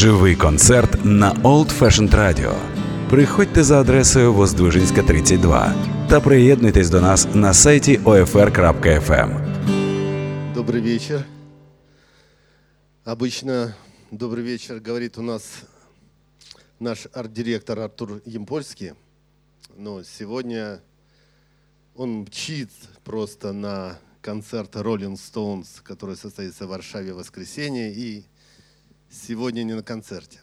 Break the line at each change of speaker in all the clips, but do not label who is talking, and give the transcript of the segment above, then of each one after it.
Живий концерт на Old Fashioned Radio. Приходьте за адресою Воздвижинська, 32 та приєднуйтесь до нас на сайті OFR.FM.
Добрый вечер. Обычно добрый вечер говорит у нас наш арт-директор Артур Емпольский, но сегодня он мчит просто на концерт Rolling Stones, который состоится в Варшаве в воскресенье, и сегодня не на концерте.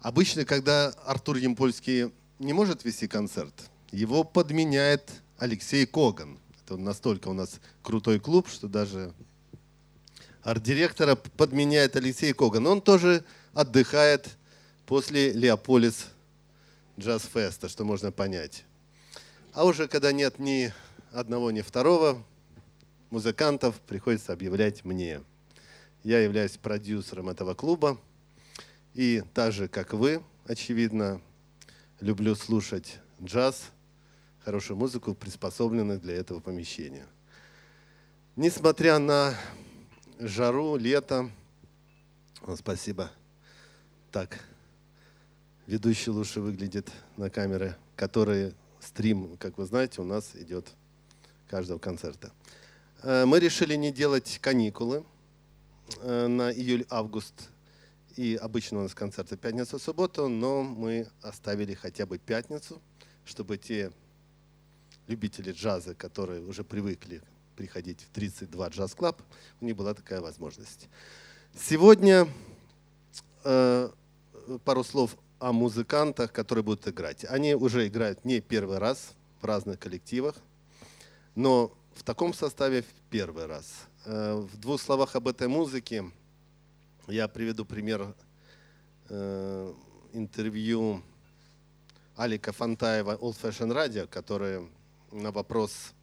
Обычно, когда Артур Емпольский не может вести концерт, его подменяет Алексей Коган. Это настолько у нас крутой клуб, что даже арт-директора подменяет Алексей Коган. Он тоже отдыхает после Леополис джаз-феста, что можно понять. А уже когда нет ни одного, ни второго музыкантов, приходится объявлять мне – я являюсь продюсером этого клуба. И так же, как вы, очевидно, люблю слушать джаз, хорошую музыку, приспособленную для этого помещения. Несмотря на жару, лето, о, спасибо, так, ведущий лучше выглядит на камеры, который стрим, как вы знаете, у нас идет каждого концерта. Э, мы решили не делать каникулы, на июль-август. И обычно у нас концерты пятница-суббота, но мы оставили хотя бы пятницу, чтобы те любители джаза, которые уже привыкли приходить в 32 джаз клаб, у них была такая возможность. Сегодня э, пару слов о музыкантах, которые будут играть. Они уже играют не первый раз в разных коллективах, но в таком составе в первый раз. Э, в двух словах об этой музыке я приведу пример э, интервью Алика Фантаева Old Fashion Radio, который на вопрос,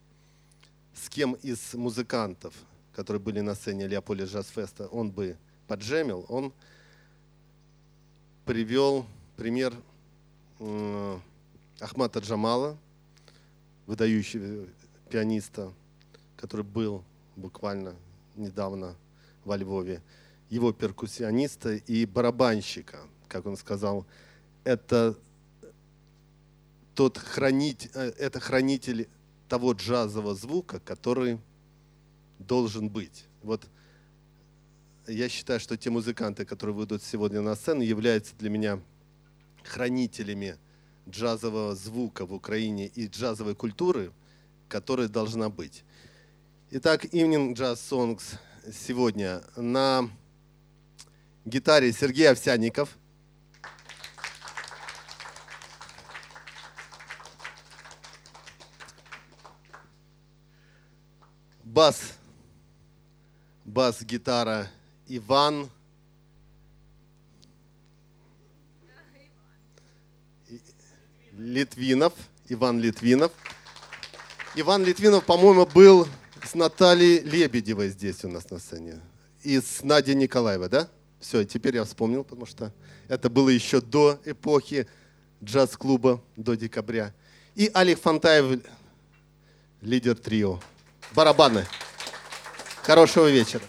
с кем из музыкантов, которые были на сцене Леополя Джаз-феста, он бы поджемил, он привел пример э, Ахмата Джамала, выдающего пианиста, который был буквально недавно во Львове, его перкуссиониста и барабанщика, как он сказал, это тот хранить, э, это хранитель того джазового звука, который должен быть. Вот я считаю, что те музыканты, которые выйдут сегодня на сцену, являются для меня хранителями джазового звука в Украине и джазовой культуры, которая должна быть. Итак, Evening Jazz Songs сегодня на гитаре Сергей Овсянников. Бас, бас-гитара Иван. Литвинов, Иван Литвинов. Иван Литвинов, по-моему, был с Натальей Лебедевой здесь у нас на сцене. И с Надей Николаевой, да? Все, теперь я вспомнил, потому что это было еще до эпохи джаз-клуба, до декабря. И Алик Фантаев, лидер трио. Барабаны. Хорошего вечера.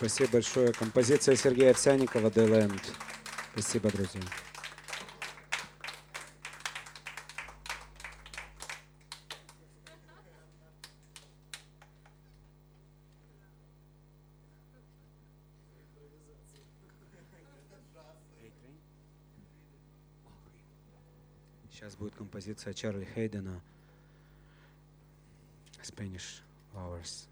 Спасибо большое. Композиция Сергея Овсяникова «Деленд». Спасибо, друзья. Сейчас будет композиция Чарли Хейдена Spanish Hours.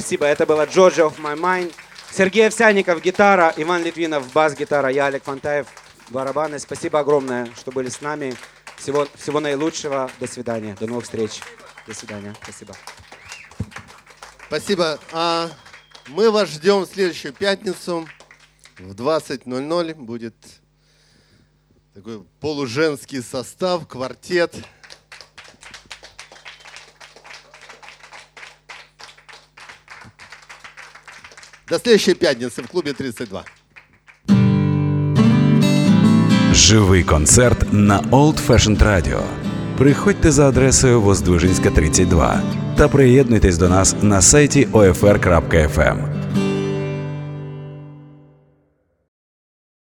Спасибо. Это была Georgia of My Mind. Сергей Овсяников, гитара, Иван Литвинов, бас-гитара, я Олег Фантаев, барабаны. Спасибо огромное, что были с нами. Всего, всего наилучшего. До свидания. До новых встреч. До свидания. Спасибо.
Спасибо. А мы вас ждем в следующую пятницу в 20.00. Будет такой полуженский состав, квартет. До следующей пятницы в клубе 32.
Живий концерт на Old Fashioned Radio. Приходьте за адресою Воздвижинська, 32 та приєднуйтесь до нас на сайті OFR.FM.